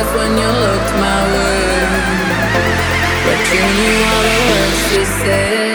breath when you looked my way. But you knew all the words she said.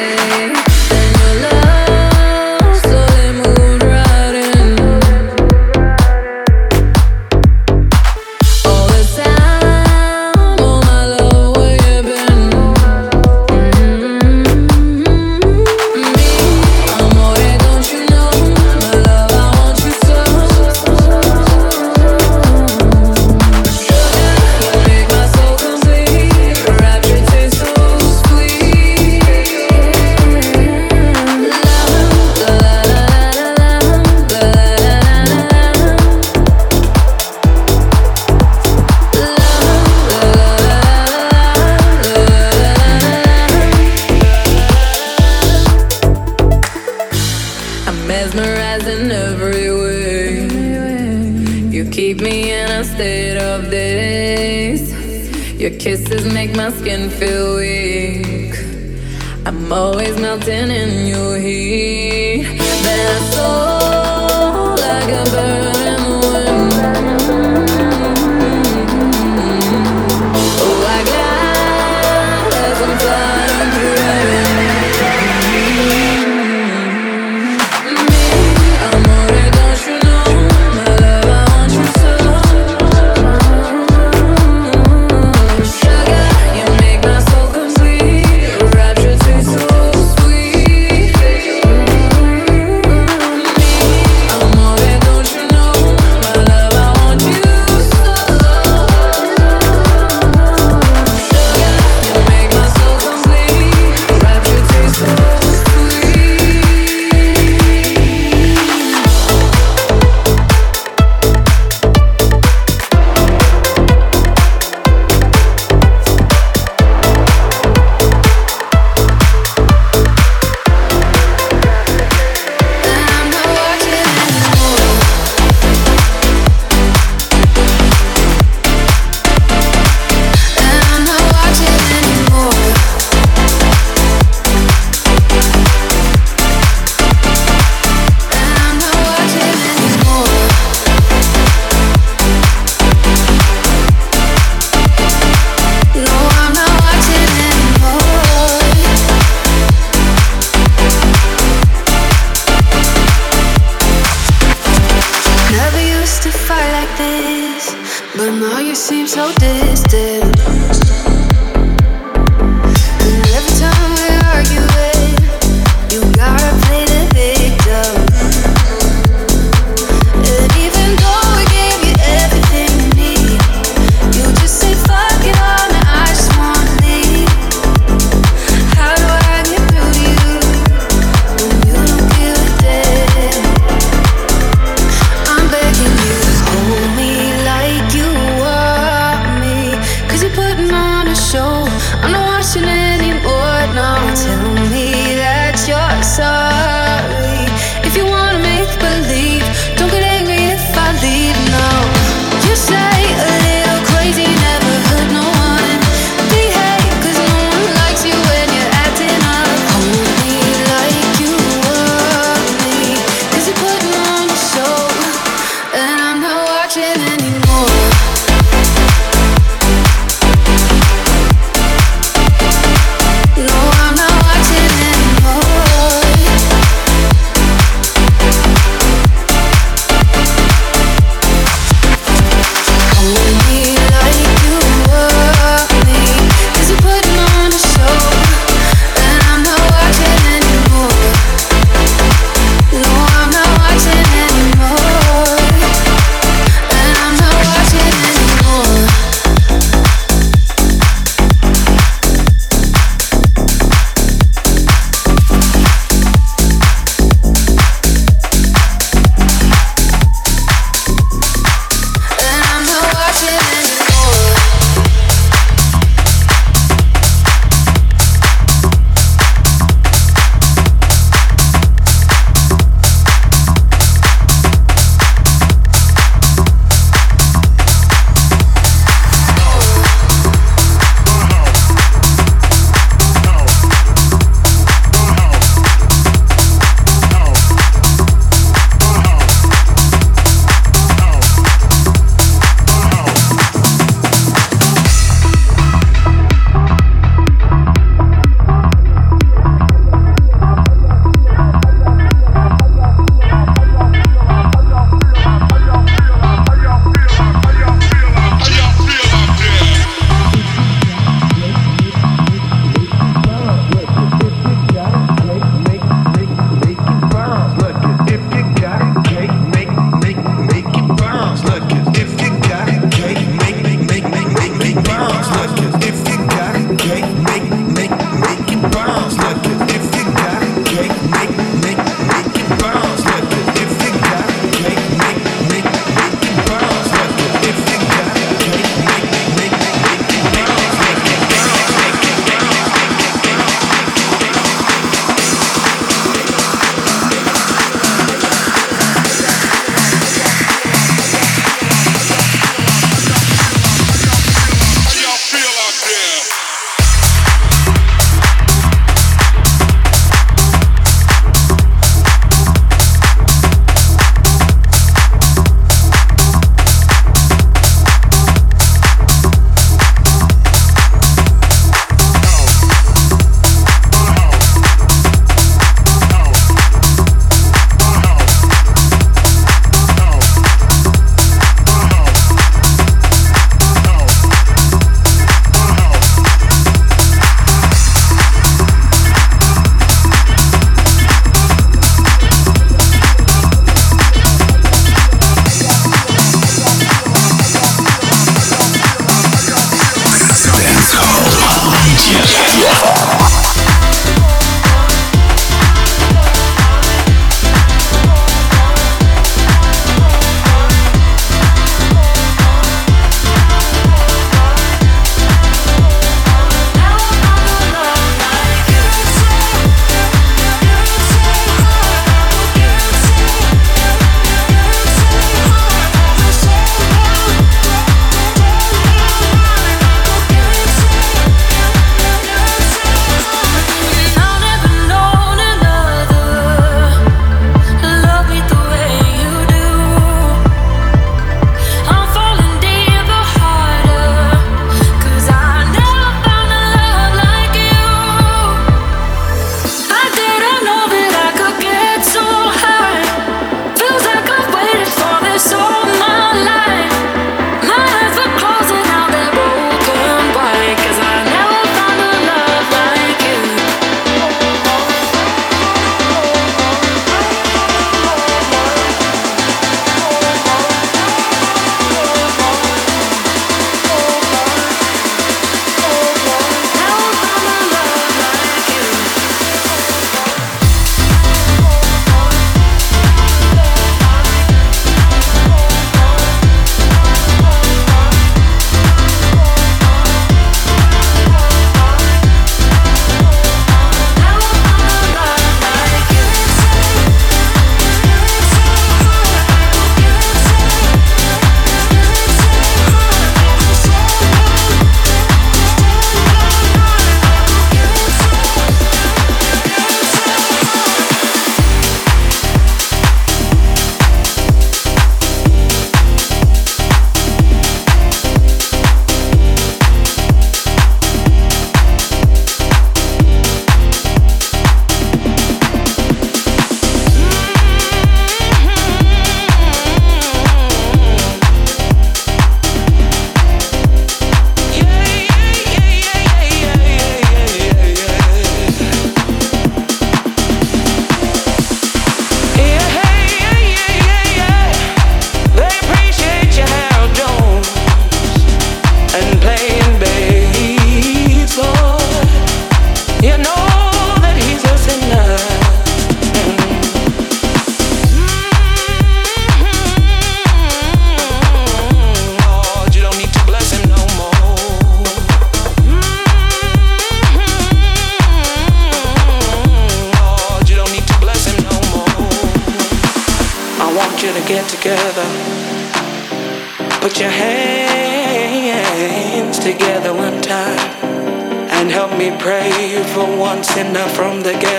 From the game.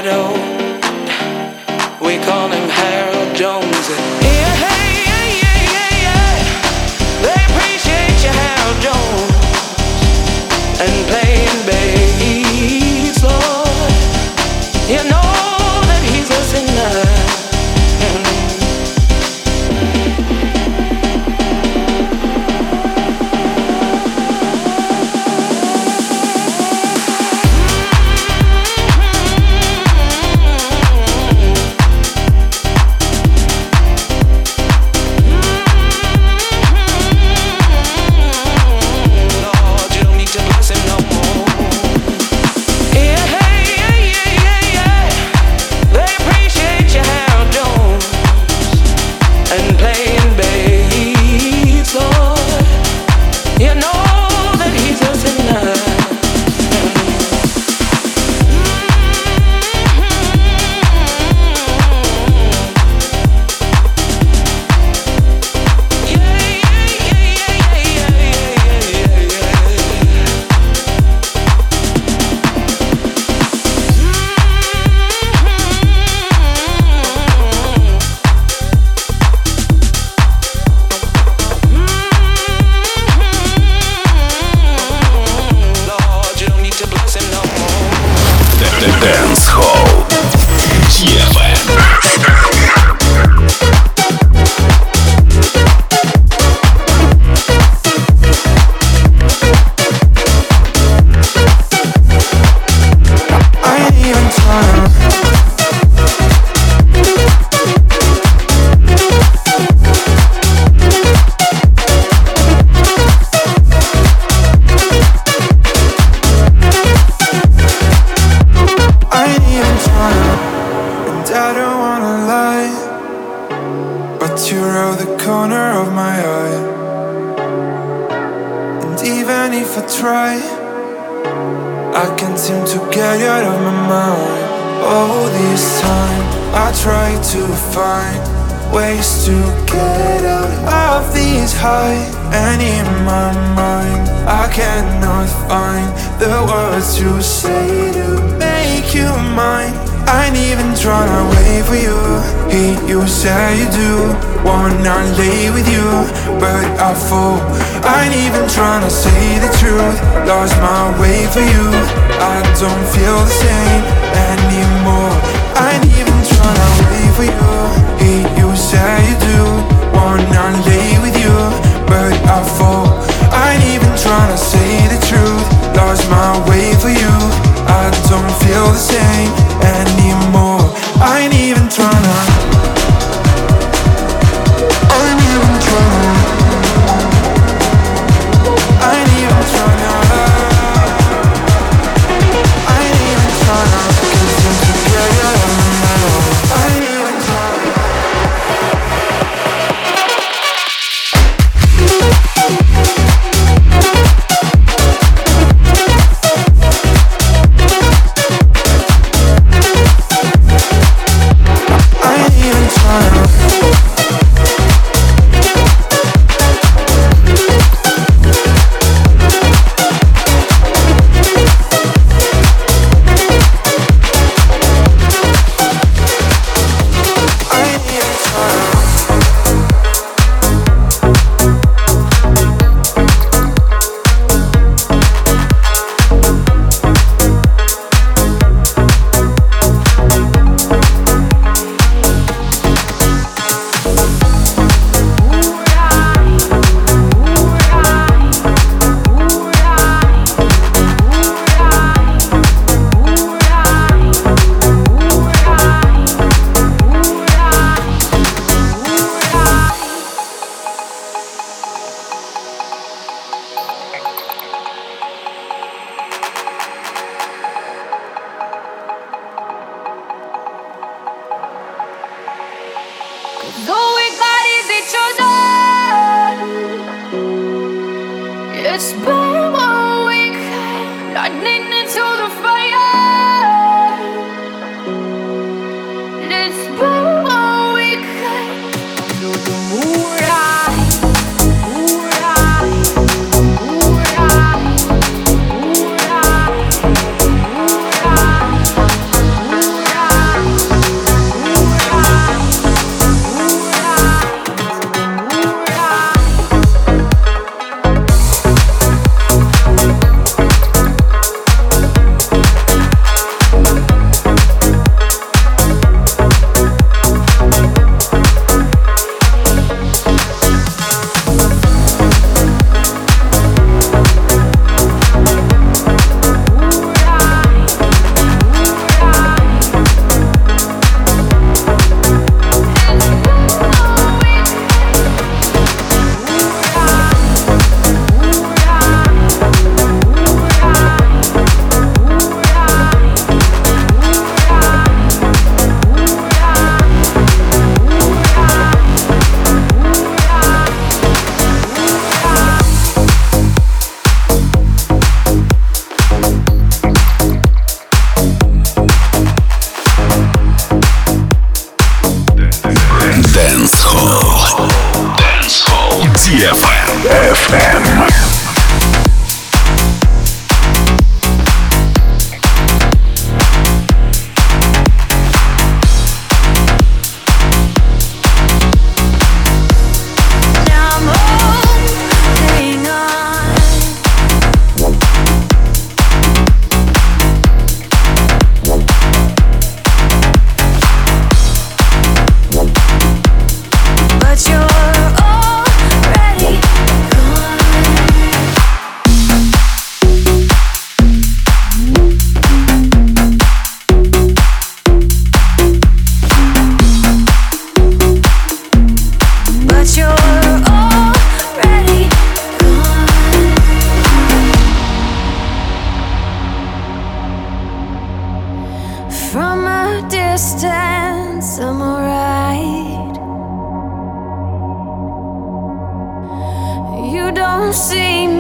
See me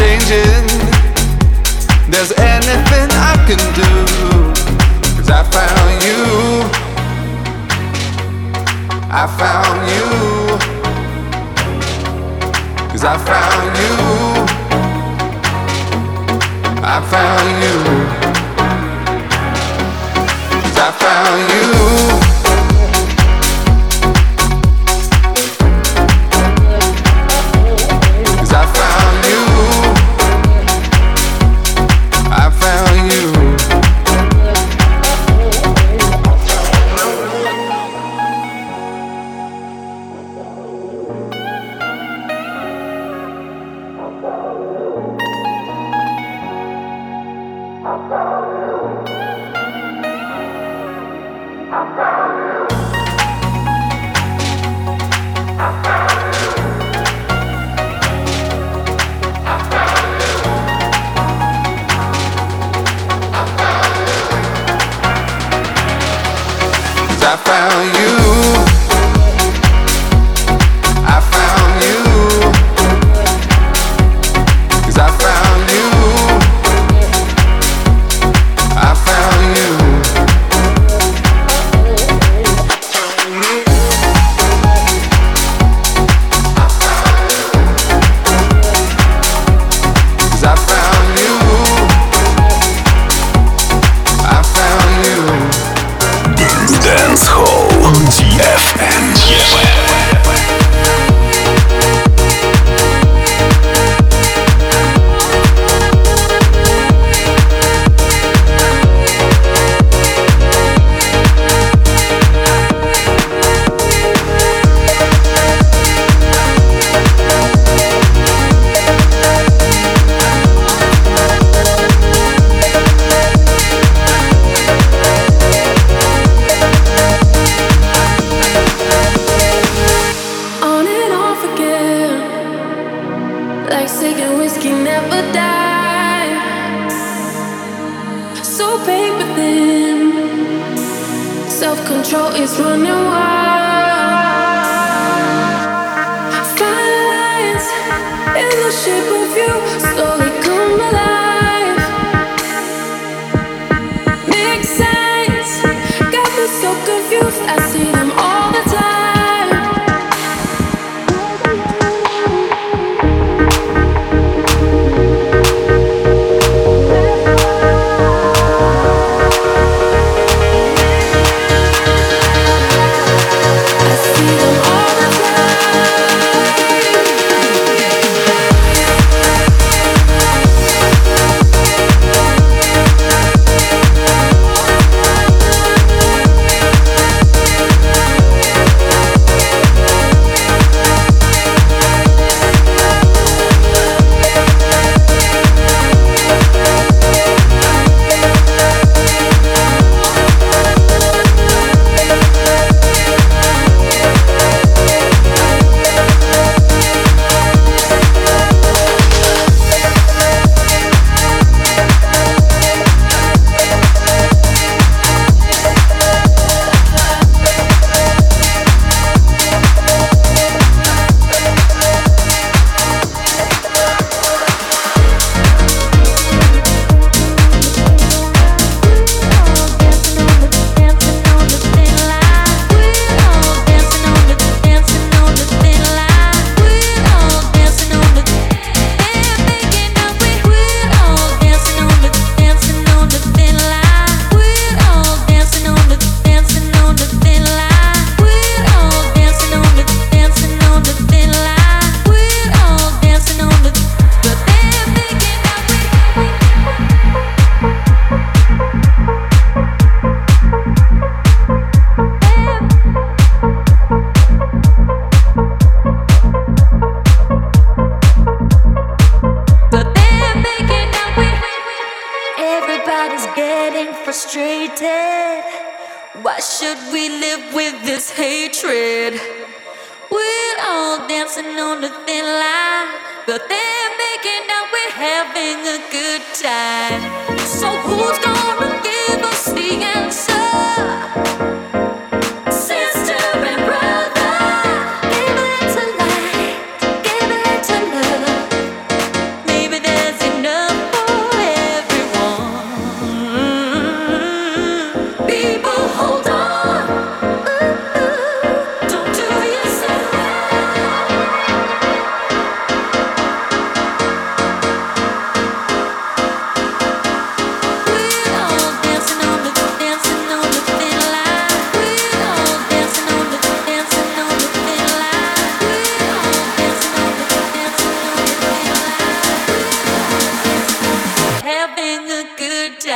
changing. There's anything I can do. Cause I found you. I found you. Cause I found you. I found you. Cause I found you.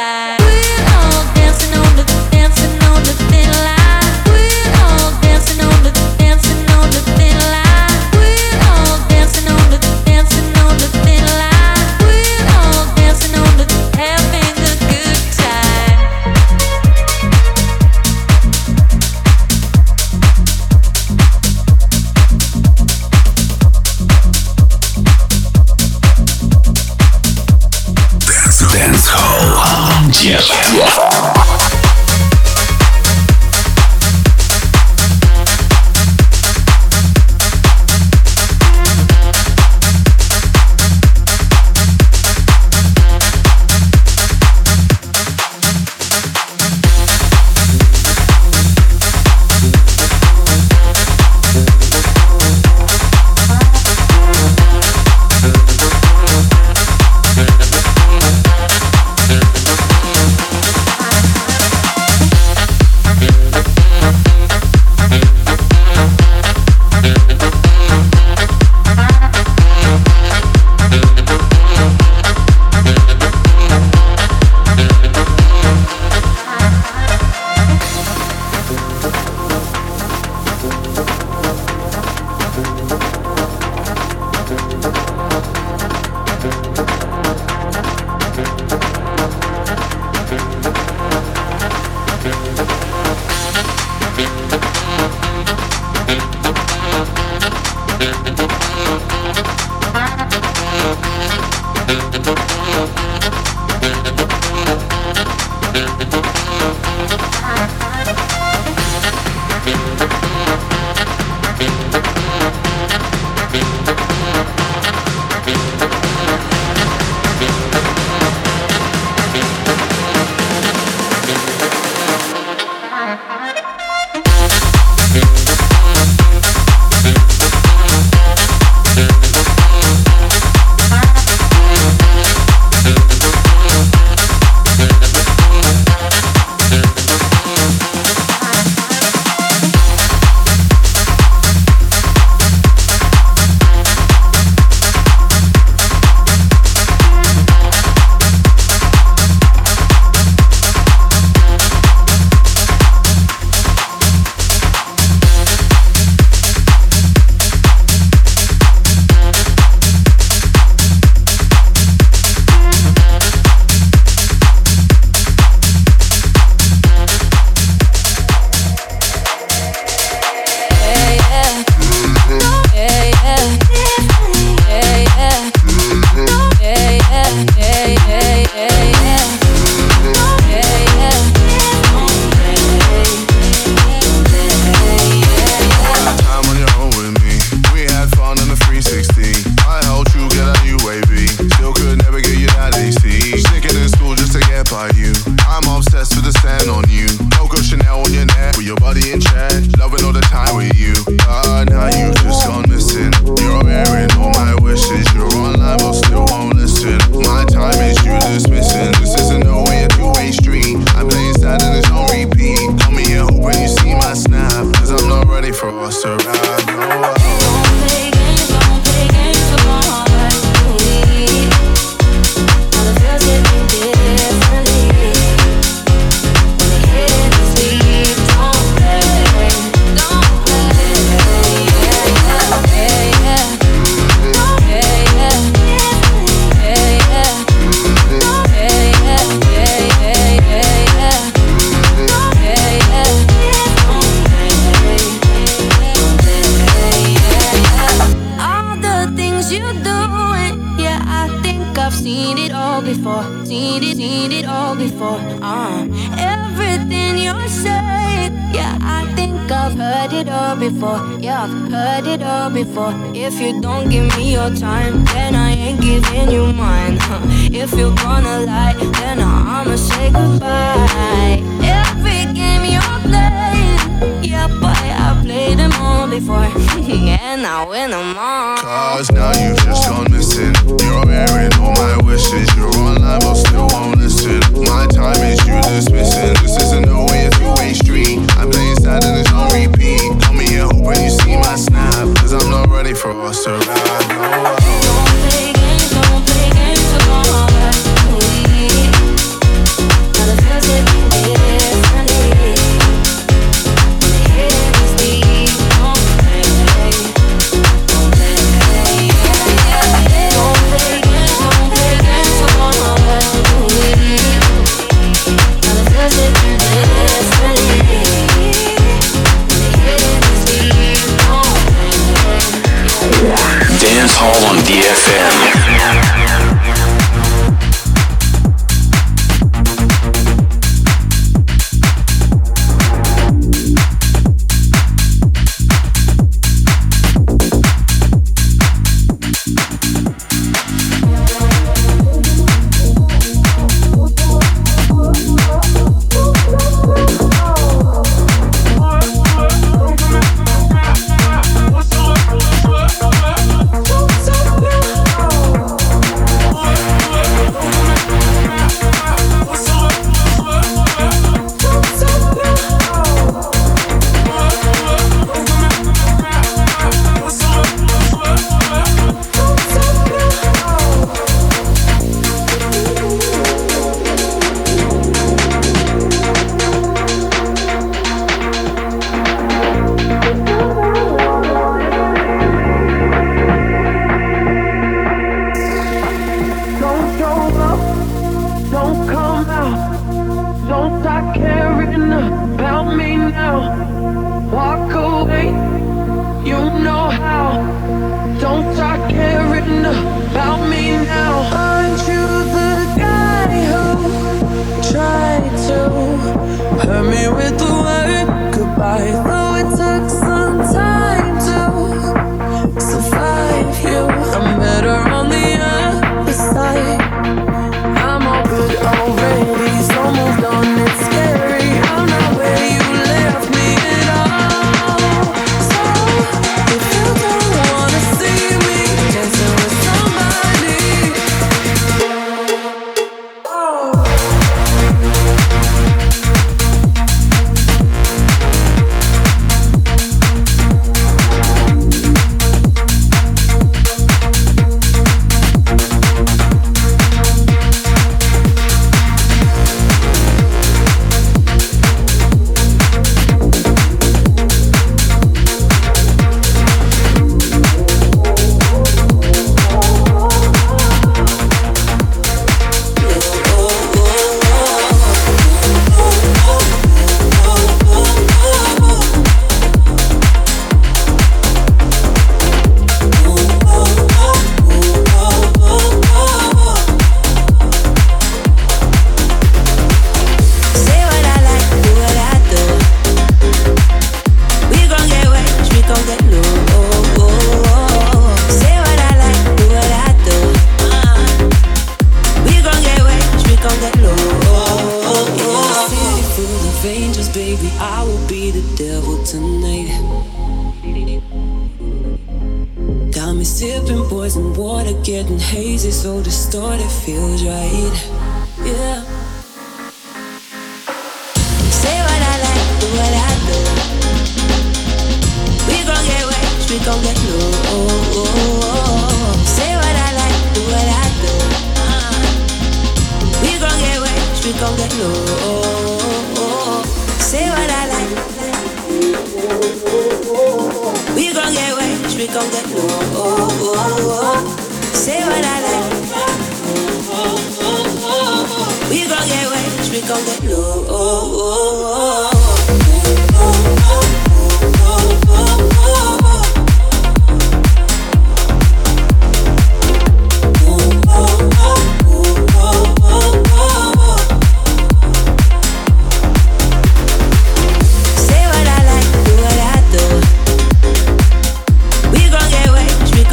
Good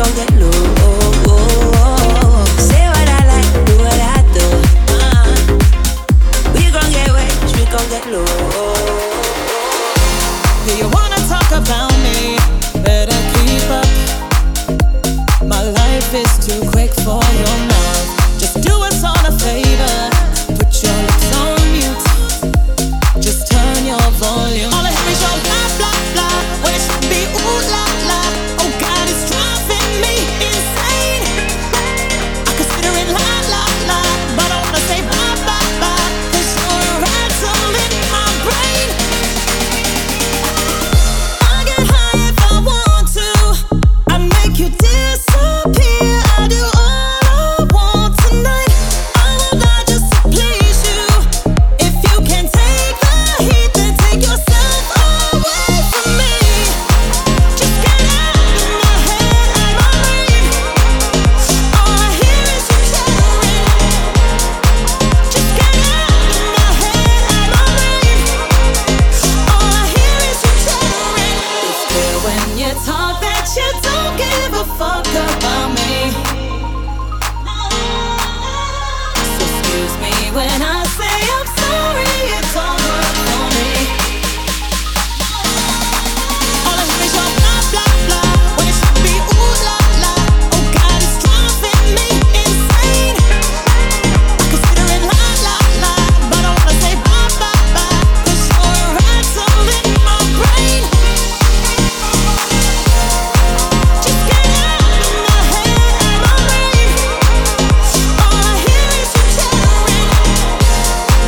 don't get low.